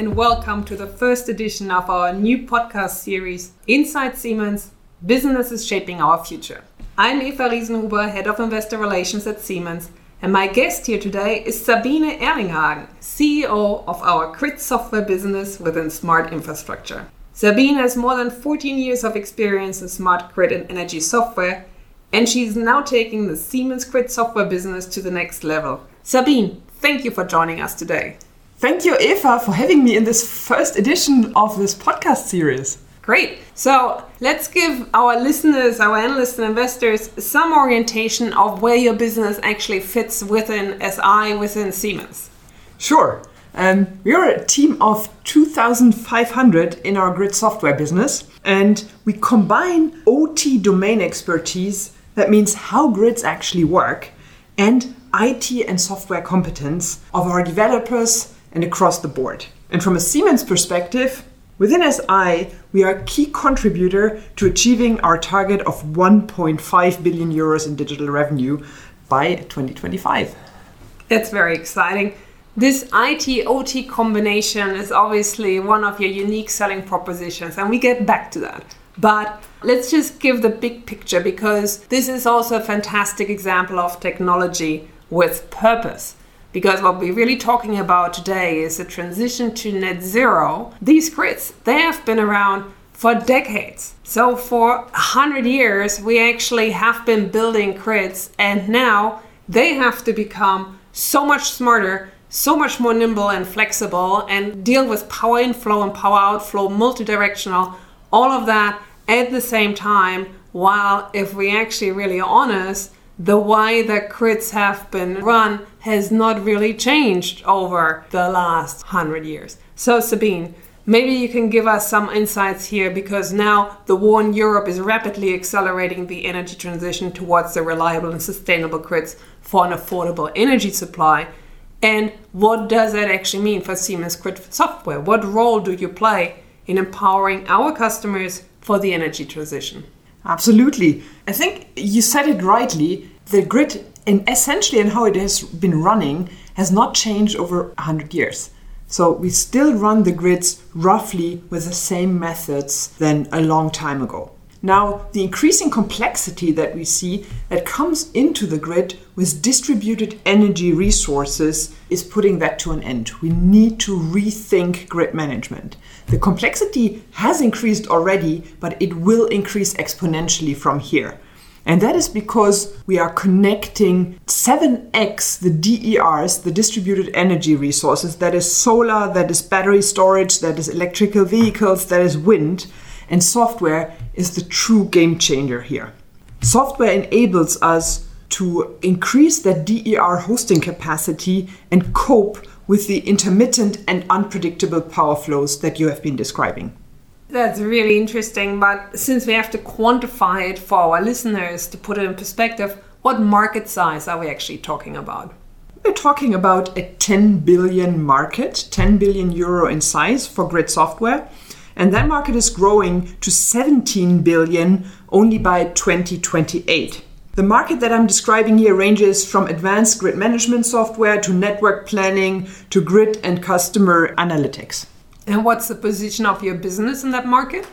and welcome to the first edition of our new podcast series, Inside Siemens Business is Shaping Our Future. I'm Eva Riesenhuber, Head of Investor Relations at Siemens, and my guest here today is Sabine Erlinghagen, CEO of our grid software business within Smart Infrastructure. Sabine has more than 14 years of experience in smart grid and energy software, and she's now taking the Siemens Grid software business to the next level. Sabine, thank you for joining us today. Thank you, Eva, for having me in this first edition of this podcast series. Great. So let's give our listeners, our analysts and investors, some orientation of where your business actually fits within SI, within Siemens. Sure. Um, we are a team of 2,500 in our grid software business, and we combine OT domain expertise, that means how grids actually work, and IT and software competence of our developers and across the board. And from a Siemens perspective, within SI, we are a key contributor to achieving our target of 1.5 billion euros in digital revenue by 2025. That's very exciting. This IT OT combination is obviously one of your unique selling propositions, and we get back to that. But let's just give the big picture because this is also a fantastic example of technology with purpose because what we're really talking about today is a transition to net zero. These grids, they have been around for decades. So for hundred years, we actually have been building grids, and now they have to become so much smarter, so much more nimble and flexible, and deal with power inflow and power outflow, multidirectional, all of that at the same time. While if we actually really honest, the way that grids have been run has not really changed over the last hundred years. So, Sabine, maybe you can give us some insights here because now the war in Europe is rapidly accelerating the energy transition towards the reliable and sustainable grids for an affordable energy supply. And what does that actually mean for Siemens Grid software? What role do you play in empowering our customers for the energy transition? Absolutely. I think you said it rightly. The grid, and essentially, and how it has been running, has not changed over 100 years. So we still run the grids roughly with the same methods than a long time ago. Now, the increasing complexity that we see that comes into the grid with distributed energy resources is putting that to an end. We need to rethink grid management. The complexity has increased already, but it will increase exponentially from here. And that is because we are connecting 7x the DERs, the distributed energy resources, that is solar, that is battery storage, that is electrical vehicles, that is wind and software is the true game changer here. Software enables us to increase that DER hosting capacity and cope with the intermittent and unpredictable power flows that you have been describing. That's really interesting, but since we have to quantify it for our listeners to put it in perspective, what market size are we actually talking about? We're talking about a 10 billion market, 10 billion euro in size for grid software. And that market is growing to 17 billion only by 2028. The market that I'm describing here ranges from advanced grid management software to network planning to grid and customer analytics. And what's the position of your business in that market?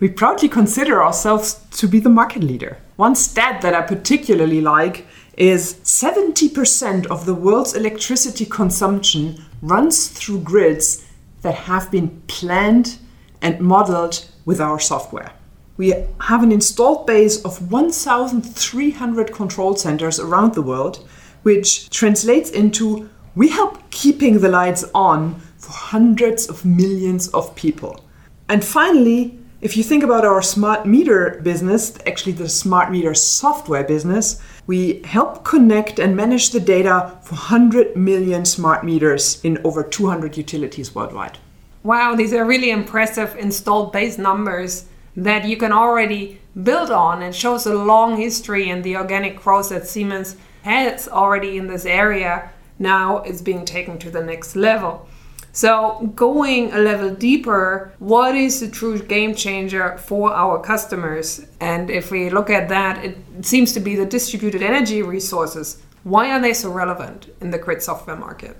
We proudly consider ourselves to be the market leader. One stat that I particularly like is 70% of the world's electricity consumption runs through grids that have been planned and modeled with our software. We have an installed base of 1,300 control centers around the world, which translates into we help keeping the lights on for hundreds of millions of people. And finally, if you think about our smart meter business, actually the smart meter software business, we help connect and manage the data for 100 million smart meters in over 200 utilities worldwide. Wow, these are really impressive installed base numbers that you can already build on. and shows a long history and the organic growth that Siemens has already in this area. Now is being taken to the next level. So, going a level deeper, what is the true game changer for our customers? And if we look at that, it seems to be the distributed energy resources. Why are they so relevant in the grid software market?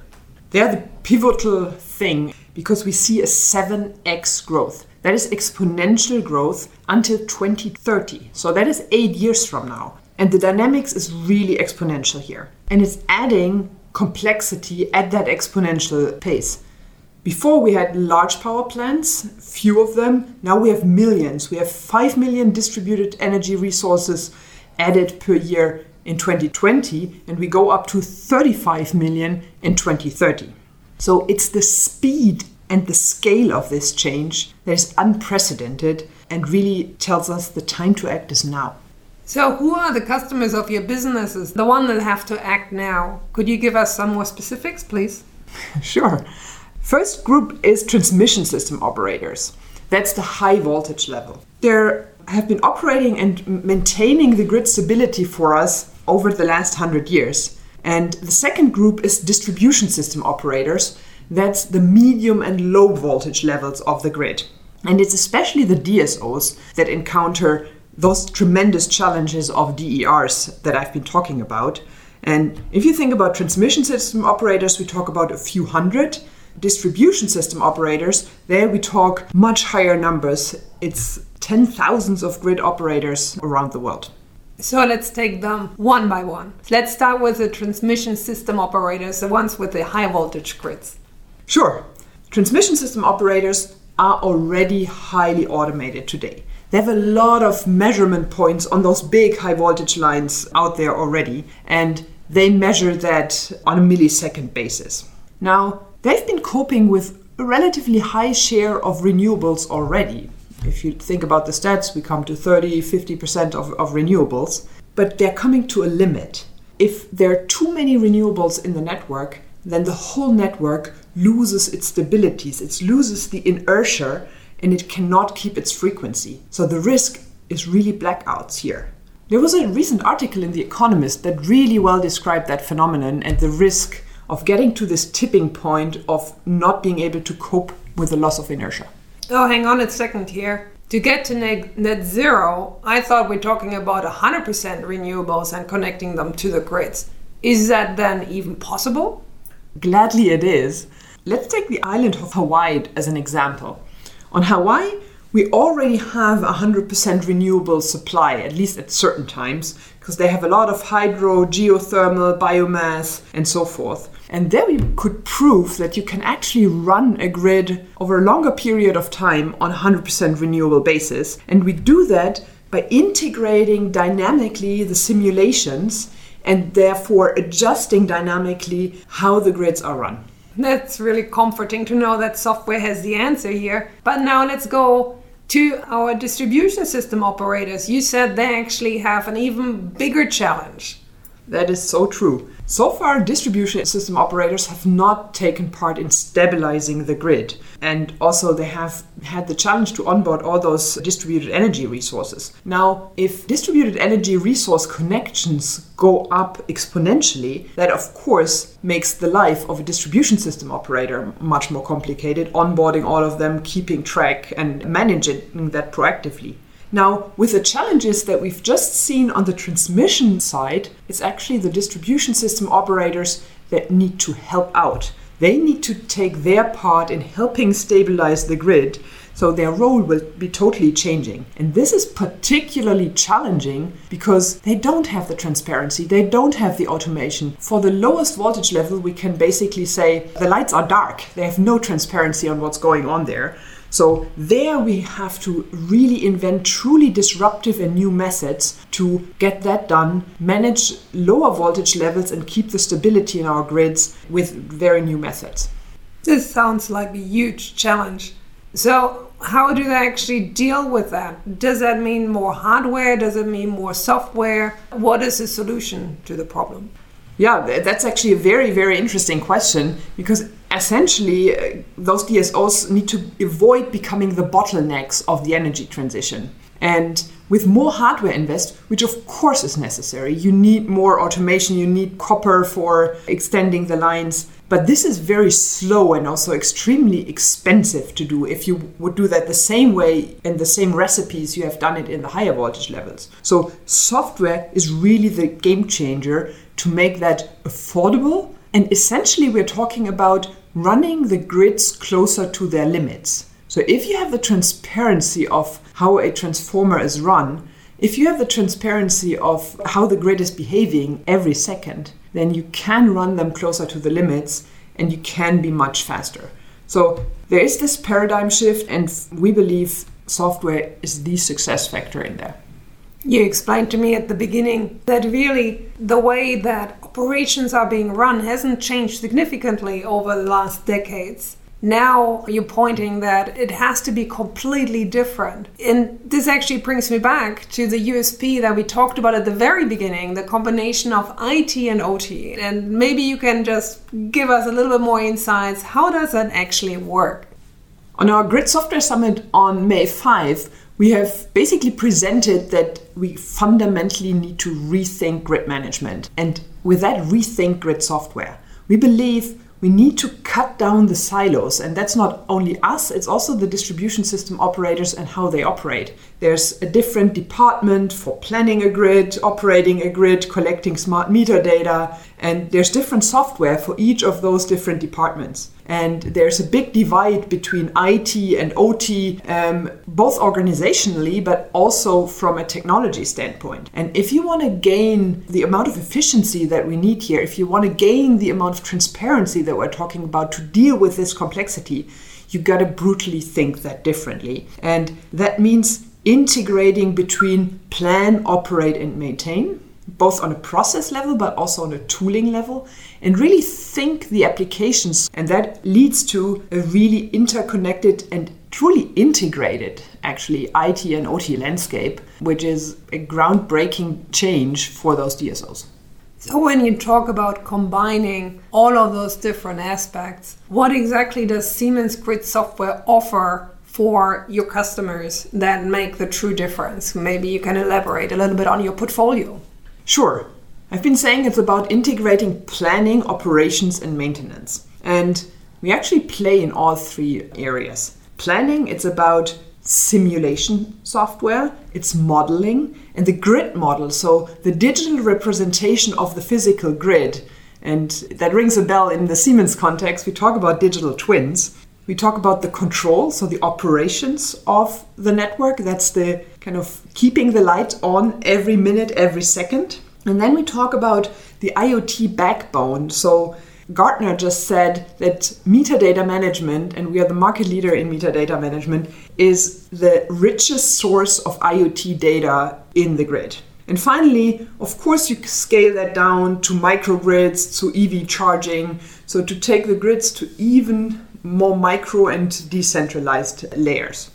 They're the pivotal thing because we see a 7x growth. That is exponential growth until 2030. So that is eight years from now. And the dynamics is really exponential here. And it's adding complexity at that exponential pace. Before we had large power plants, few of them. Now we have millions. We have 5 million distributed energy resources added per year in 2020, and we go up to 35 million in 2030. So it's the speed and the scale of this change that is unprecedented and really tells us the time to act is now. So, who are the customers of your businesses, the one that have to act now? Could you give us some more specifics, please? sure. First group is transmission system operators. That's the high voltage level. They have been operating and maintaining the grid stability for us over the last 100 years. And the second group is distribution system operators. That's the medium and low voltage levels of the grid. And it's especially the DSOs that encounter those tremendous challenges of DERs that I've been talking about. And if you think about transmission system operators, we talk about a few hundred. Distribution system operators, there we talk much higher numbers. It's 10,000s of grid operators around the world. So let's take them one by one. Let's start with the transmission system operators, the ones with the high voltage grids. Sure. Transmission system operators are already highly automated today. They have a lot of measurement points on those big high voltage lines out there already, and they measure that on a millisecond basis. Now, they've been coping with a relatively high share of renewables already if you think about the stats, we come to 30, 50% of, of renewables, but they're coming to a limit. If there are too many renewables in the network, then the whole network loses its stabilities, it loses the inertia, and it cannot keep its frequency. So the risk is really blackouts here. There was a recent article in The Economist that really well described that phenomenon and the risk of getting to this tipping point of not being able to cope with the loss of inertia. Oh, hang on a second here. To get to net, zero, I thought we're talking about 100% renewables and connecting them to the grids. Is that then even possible? Gladly it is. Let's take the island of Hawaii as an example. On Hawaii, we already have 100% renewable supply, at least at certain times, because they have a lot of hydro, geothermal, biomass, and so forth. And there we could prove that you can actually run a grid over a longer period of time on 100% renewable basis. And we do that by integrating dynamically the simulations and therefore adjusting dynamically how the grids are run. That's really comforting to know that software has the answer here. But now let's go to our distribution system operators, you said they actually have an even bigger challenge. That is so true. So far, distribution system operators have not taken part in stabilizing the grid. And also, they have had the challenge to onboard all those distributed energy resources. Now, if distributed energy resource connections go up exponentially, that of course makes the life of a distribution system operator much more complicated, onboarding all of them, keeping track, and managing that proactively. Now, with the challenges that we've just seen on the transmission side, it's actually the distribution system operators that need to help out. They need to take their part in helping stabilize the grid, so their role will be totally changing. And this is particularly challenging because they don't have the transparency, they don't have the automation. For the lowest voltage level, we can basically say the lights are dark, they have no transparency on what's going on there. So there we have to really invent truly disruptive and new methods to get that done, manage lower voltage levels and keep the stability in our grids with very new methods. This sounds like a huge challenge. So, how do they actually deal with that? Does that mean more hardware? Does it mean more software? What is the solution to the problem? Yeah, that's actually a very, very interesting question because essentially uh, those DSOs need to avoid becoming the bottlenecks of the energy transition. And with more hardware invest, which of course is necessary, you need more automation, you need copper for extending the lines. But this is very slow and also extremely expensive to do if you would do that the same way and the same recipes you have done it in the higher voltage levels. So, software is really the game changer to make that affordable. And essentially, we're talking about running the grids closer to their limits. So if you have the transparency of how a transformer is run, if you have the transparency of how the grid is behaving every second, then you can run them closer to the limits and you can be much faster. So there is this paradigm shift, and we believe software is the success factor in there. You explained to me at the beginning that really the way that operations are being run hasn't changed significantly over the last decades. Now you're pointing that it has to be completely different. And this actually brings me back to the USP that we talked about at the very beginning the combination of IT and OT. And maybe you can just give us a little bit more insights. How does that actually work? On our Grid Software Summit on May 5, we have basically presented that we fundamentally need to rethink grid management. And with that, rethink grid software. We believe we need to cut down the silos. And that's not only us, it's also the distribution system operators and how they operate. There's a different department for planning a grid, operating a grid, collecting smart meter data, and there's different software for each of those different departments. And there's a big divide between IT and OT, um, both organizationally, but also from a technology standpoint. And if you want to gain the amount of efficiency that we need here, if you want to gain the amount of transparency that we're talking about to deal with this complexity, you got to brutally think that differently. And that means integrating between plan, operate, and maintain both on a process level but also on a tooling level and really think the applications and that leads to a really interconnected and truly integrated actually IT and OT landscape which is a groundbreaking change for those DSOs. So, when you talk about combining all of those different aspects, what exactly does Siemens Grid software offer for your customers that make the true difference? Maybe you can elaborate a little bit on your portfolio. Sure. I've been saying it's about integrating planning, operations, and maintenance. And we actually play in all three areas. Planning, it's about simulation software, it's modeling, and the grid model, so the digital representation of the physical grid. And that rings a bell in the Siemens context. We talk about digital twins. We talk about the control, so the operations of the network. That's the kind of keeping the light on every minute, every second. And then we talk about the IoT backbone. So Gartner just said that meter data management, and we are the market leader in meter data management, is the richest source of IoT data in the grid. And finally, of course, you scale that down to microgrids, to EV charging, so to take the grids to even more micro and decentralized layers.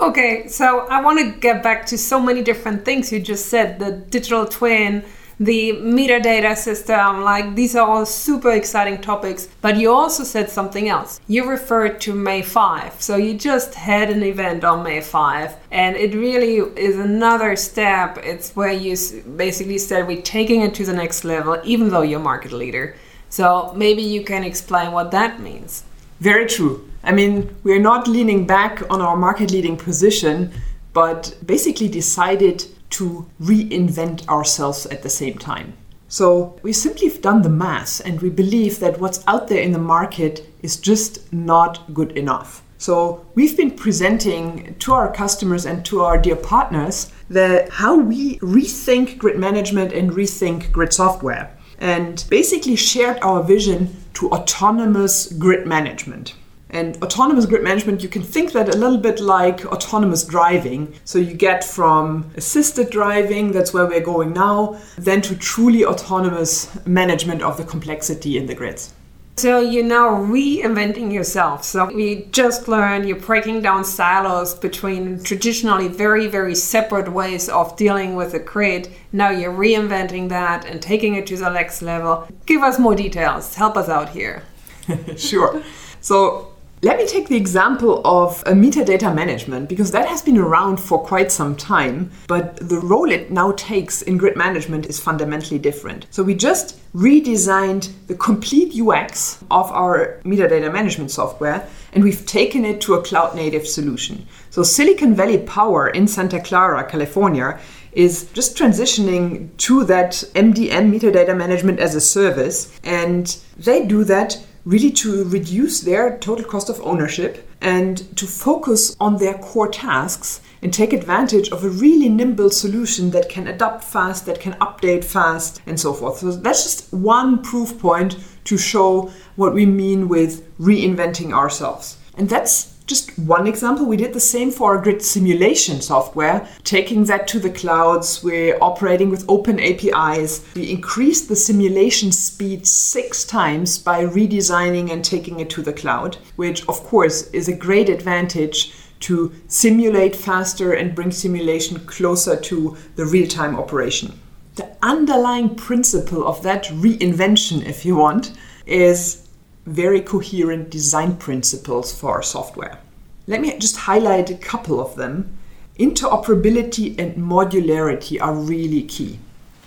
Okay, so I want to get back to so many different things you just said the digital twin, the meter data system, like these are all super exciting topics. But you also said something else. You referred to May 5. So you just had an event on May 5, and it really is another step. It's where you basically said we're taking it to the next level, even though you're market leader. So maybe you can explain what that means. Very true. I mean, we're not leaning back on our market leading position, but basically decided to reinvent ourselves at the same time. So we simply have done the math and we believe that what's out there in the market is just not good enough. So we've been presenting to our customers and to our dear partners the how we rethink grid management and rethink grid software and basically shared our vision to autonomous grid management. And autonomous grid management, you can think that a little bit like autonomous driving. So you get from assisted driving, that's where we're going now, then to truly autonomous management of the complexity in the grids. So you're now reinventing yourself. So we just learned you're breaking down silos between traditionally very, very separate ways of dealing with the grid. Now you're reinventing that and taking it to the next level. Give us more details. Help us out here. sure. So let me take the example of a meter data management because that has been around for quite some time, but the role it now takes in grid management is fundamentally different. So we just redesigned the complete UX of our meter data management software and we've taken it to a cloud native solution. So Silicon Valley Power in Santa Clara, California is just transitioning to that MDM meter data management as a service and they do that really to reduce their total cost of ownership and to focus on their core tasks and take advantage of a really nimble solution that can adapt fast, that can update fast, and so forth. So that's just one proof point to show what we mean with reinventing ourselves. And that's just one example. We did the same for our grid simulation software, taking that to the clouds. We're operating with open APIs. We increased the simulation speed six times by redesigning and taking it to the cloud, which, of course, is a great advantage to simulate faster and bring simulation closer to the real time operation. The underlying principle of that reinvention, if you want, is very coherent design principles for our software. Let me just highlight a couple of them. Interoperability and modularity are really key.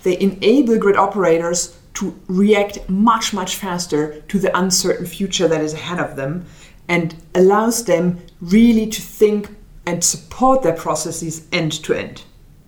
They enable grid operators to react much, much faster to the uncertain future that is ahead of them and allows them really to think and support their processes end to end.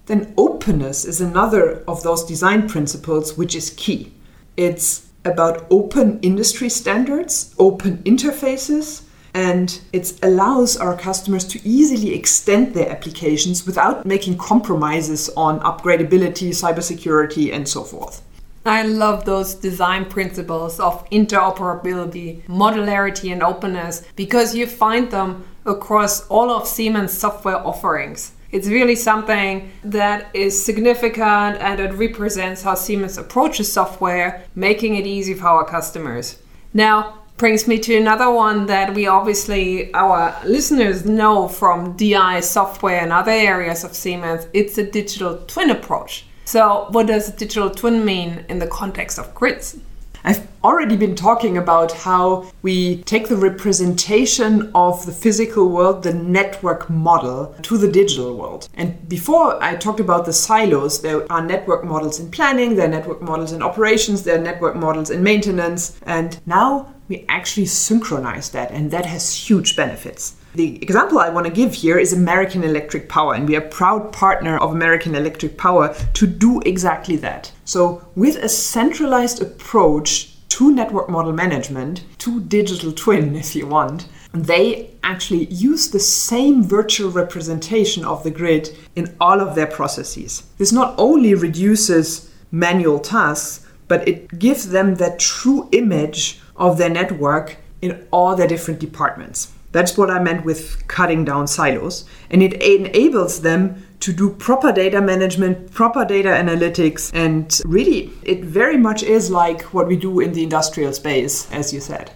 Then, openness is another of those design principles which is key. It's about open industry standards, open interfaces, and it allows our customers to easily extend their applications without making compromises on upgradability, cybersecurity, and so forth. I love those design principles of interoperability, modularity, and openness because you find them across all of Siemens software offerings. It's really something that is significant and it represents how Siemens approaches software, making it easy for our customers. Now, brings me to another one that we obviously our listeners know from DI software and other areas of Siemens. It's a digital twin approach. So, what does digital twin mean in the context of grids? I've already been talking about how we take the representation of the physical world, the network model, to the digital world. And before I talked about the silos, there are network models in planning, there are network models in operations, there are network models in maintenance. And now we actually synchronize that, and that has huge benefits. The example I want to give here is American Electric Power, and we are proud partner of American Electric Power to do exactly that. So, with a centralized approach to network model management, to digital twin, if you want, they actually use the same virtual representation of the grid in all of their processes. This not only reduces manual tasks, but it gives them that true image of their network in all their different departments. That's what I meant with cutting down silos. And it enables them to do proper data management, proper data analytics, and really, it very much is like what we do in the industrial space, as you said.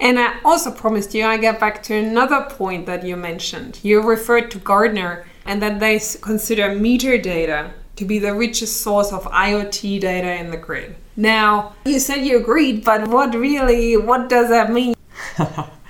And I also promised you I get back to another point that you mentioned. You referred to Gartner and that they consider meter data to be the richest source of IoT data in the grid. Now, you said you agreed, but what really, what does that mean?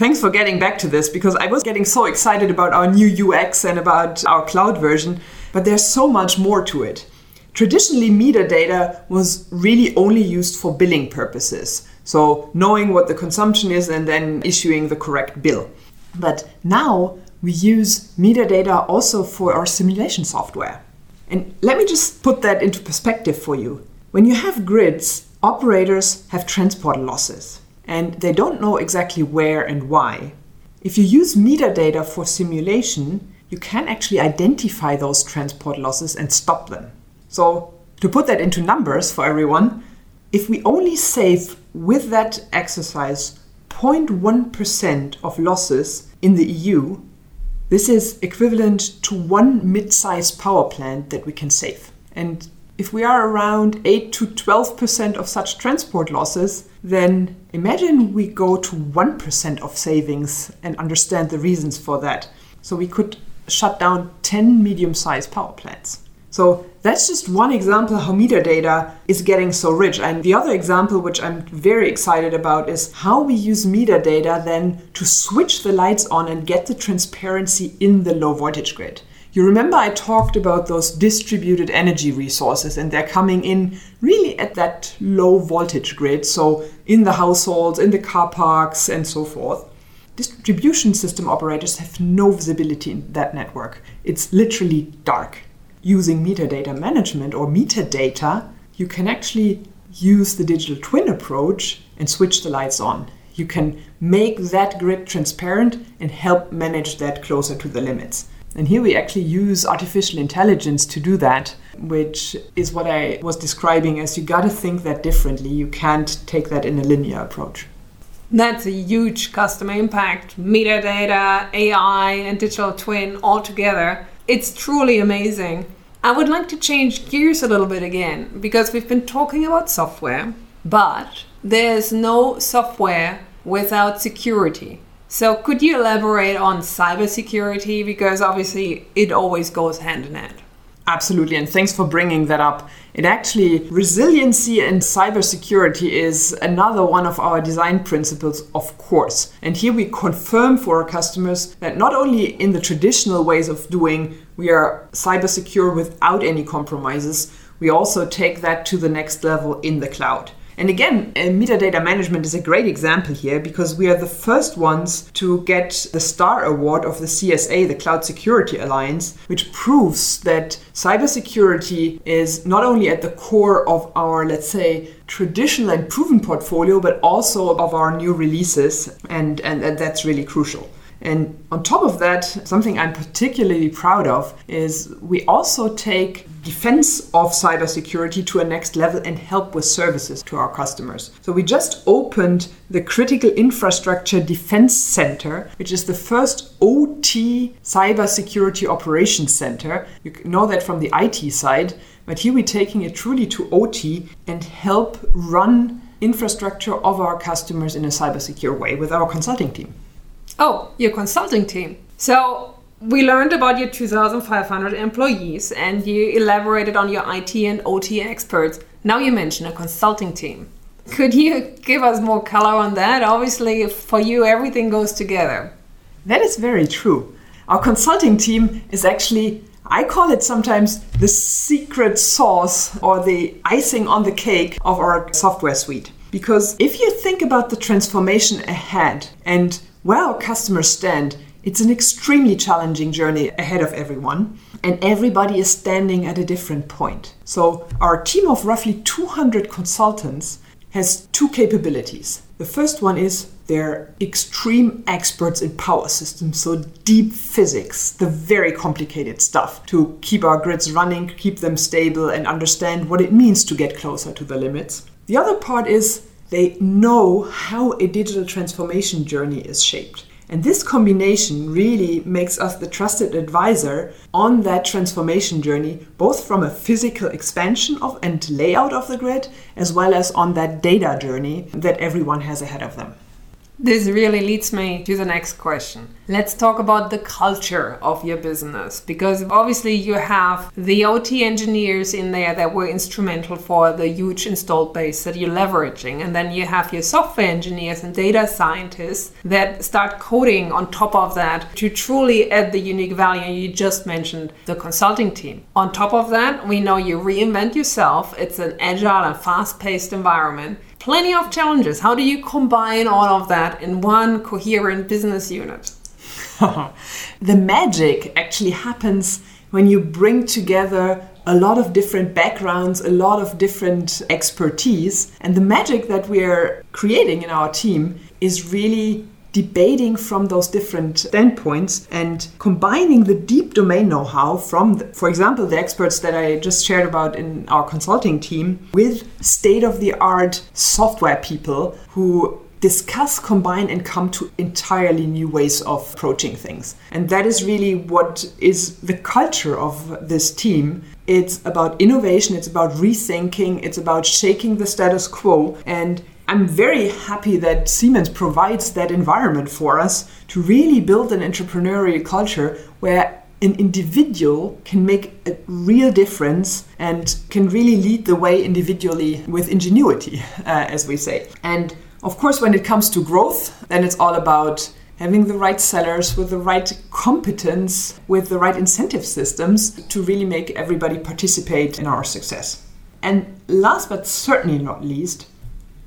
Thanks for getting back to this because I was getting so excited about our new UX and about our cloud version, but there's so much more to it. Traditionally, meter data was really only used for billing purposes, so knowing what the consumption is and then issuing the correct bill. But now we use meter data also for our simulation software. And let me just put that into perspective for you. When you have grids, operators have transport losses and they don't know exactly where and why. If you use meter data for simulation, you can actually identify those transport losses and stop them. So, to put that into numbers for everyone, if we only save with that exercise 0.1% of losses in the EU, this is equivalent to one mid sized power plant that we can save. And if we are around 8 to 12% of such transport losses, then imagine we go to 1% of savings and understand the reasons for that. So we could shut down 10 medium sized power plants. So that's just one example how meter data is getting so rich. And the other example, which I'm very excited about, is how we use meter data then to switch the lights on and get the transparency in the low voltage grid. You remember I talked about those distributed energy resources and they're coming in really at that low voltage grid, so in the households, in the car parks, and so forth. Distribution system operators have no visibility in that network. It's literally dark. Using meter data management or meter data, you can actually use the digital twin approach and switch the lights on. You can make that grid transparent and help manage that closer to the limits. And here we actually use artificial intelligence to do that, which is what I was describing as you got to think that differently. You can't take that in a linear approach. That's a huge customer impact. Meter data, AI, and digital twin all together. It's truly amazing. I would like to change gears a little bit again because we've been talking about software, but there's no software without security. So, could you elaborate on cybersecurity? Because obviously it always goes hand in hand. Absolutely, and thanks for bringing that up. It actually, resiliency and cybersecurity is another one of our design principles, of course. And here we confirm for our customers that not only in the traditional ways of doing, we are cyber secure without any compromises, we also take that to the next level in the cloud. And again, uh, meter data management is a great example here because we are the first ones to get the STAR award of the CSA, the Cloud Security Alliance, which proves that cybersecurity is not only at the core of our, let's say, traditional and proven portfolio, but also of our new releases. And, and, and that's really crucial. And on top of that, something I'm particularly proud of is we also take defense of cybersecurity to a next level and help with services to our customers. So we just opened the Critical Infrastructure Defense Center, which is the first OT cybersecurity operations center. You know that from the IT side, but here we're taking it truly to OT and help run infrastructure of our customers in a cybersecure way with our consulting team. Oh, your consulting team. So we learned about your 2,500 employees and you elaborated on your IT and OT experts. Now you mention a consulting team. Could you give us more color on that? Obviously, for you, everything goes together. That is very true. Our consulting team is actually, I call it sometimes the secret sauce or the icing on the cake of our software suite. Because if you think about the transformation ahead and where our customers stand, it's an extremely challenging journey ahead of everyone, and everybody is standing at a different point. So, our team of roughly 200 consultants has two capabilities. The first one is they're extreme experts in power systems, so deep physics, the very complicated stuff to keep our grids running, keep them stable, and understand what it means to get closer to the limits. The other part is they know how a digital transformation journey is shaped. And this combination really makes us the trusted advisor on that transformation journey, both from a physical expansion of and layout of the grid, as well as on that data journey that everyone has ahead of them. This really leads me to the next question. Let's talk about the culture of your business because obviously you have the OT engineers in there that were instrumental for the huge installed base that you're leveraging. And then you have your software engineers and data scientists that start coding on top of that to truly add the unique value. You just mentioned the consulting team. On top of that, we know you reinvent yourself, it's an agile and fast paced environment plenty of challenges. How do you combine all of that in one coherent business unit? the magic actually happens when you bring together a lot of different backgrounds, a lot of different expertise. And the magic that we're creating in our team is really debating from those different standpoints and combining the deep domain know-how from the, for example the experts that i just shared about in our consulting team with state-of-the-art software people who discuss, combine, and come to entirely new ways of approaching things. And that is really what is the culture of this team. It's about innovation, it's about rethinking, it's about shaking the status quo and I'm very happy that Siemens provides that environment for us to really build an entrepreneurial culture where an individual can make a real difference and can really lead the way individually with ingenuity, uh, as we say. And of course, when it comes to growth, then it's all about having the right sellers with the right competence, with the right incentive systems to really make everybody participate in our success. And last but certainly not least,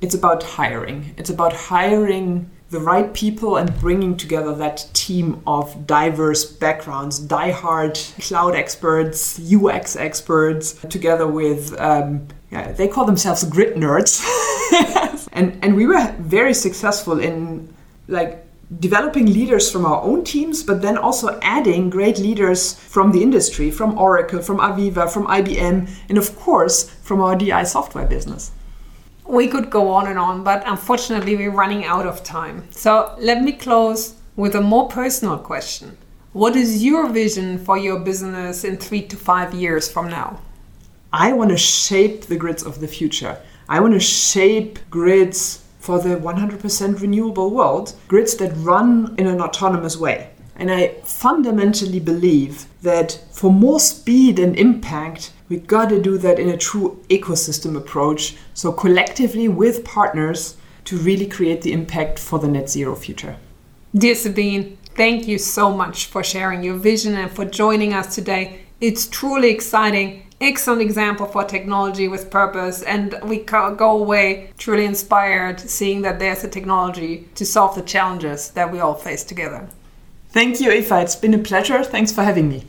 it's about hiring. It's about hiring the right people and bringing together that team of diverse backgrounds, diehard cloud experts, UX experts, together with, um, yeah, they call themselves grid nerds. and, and we were very successful in like developing leaders from our own teams, but then also adding great leaders from the industry, from Oracle, from AVEVA, from IBM, and of course from our DI software business. We could go on and on, but unfortunately, we're running out of time. So let me close with a more personal question. What is your vision for your business in three to five years from now? I want to shape the grids of the future. I want to shape grids for the 100% renewable world, grids that run in an autonomous way. And I fundamentally believe that for more speed and impact, we got to do that in a true ecosystem approach. So, collectively with partners to really create the impact for the net zero future. Dear Sabine, thank you so much for sharing your vision and for joining us today. It's truly exciting excellent example for technology with purpose and we go away truly inspired seeing that there's a technology to solve the challenges that we all face together thank you Eva it's been a pleasure thanks for having me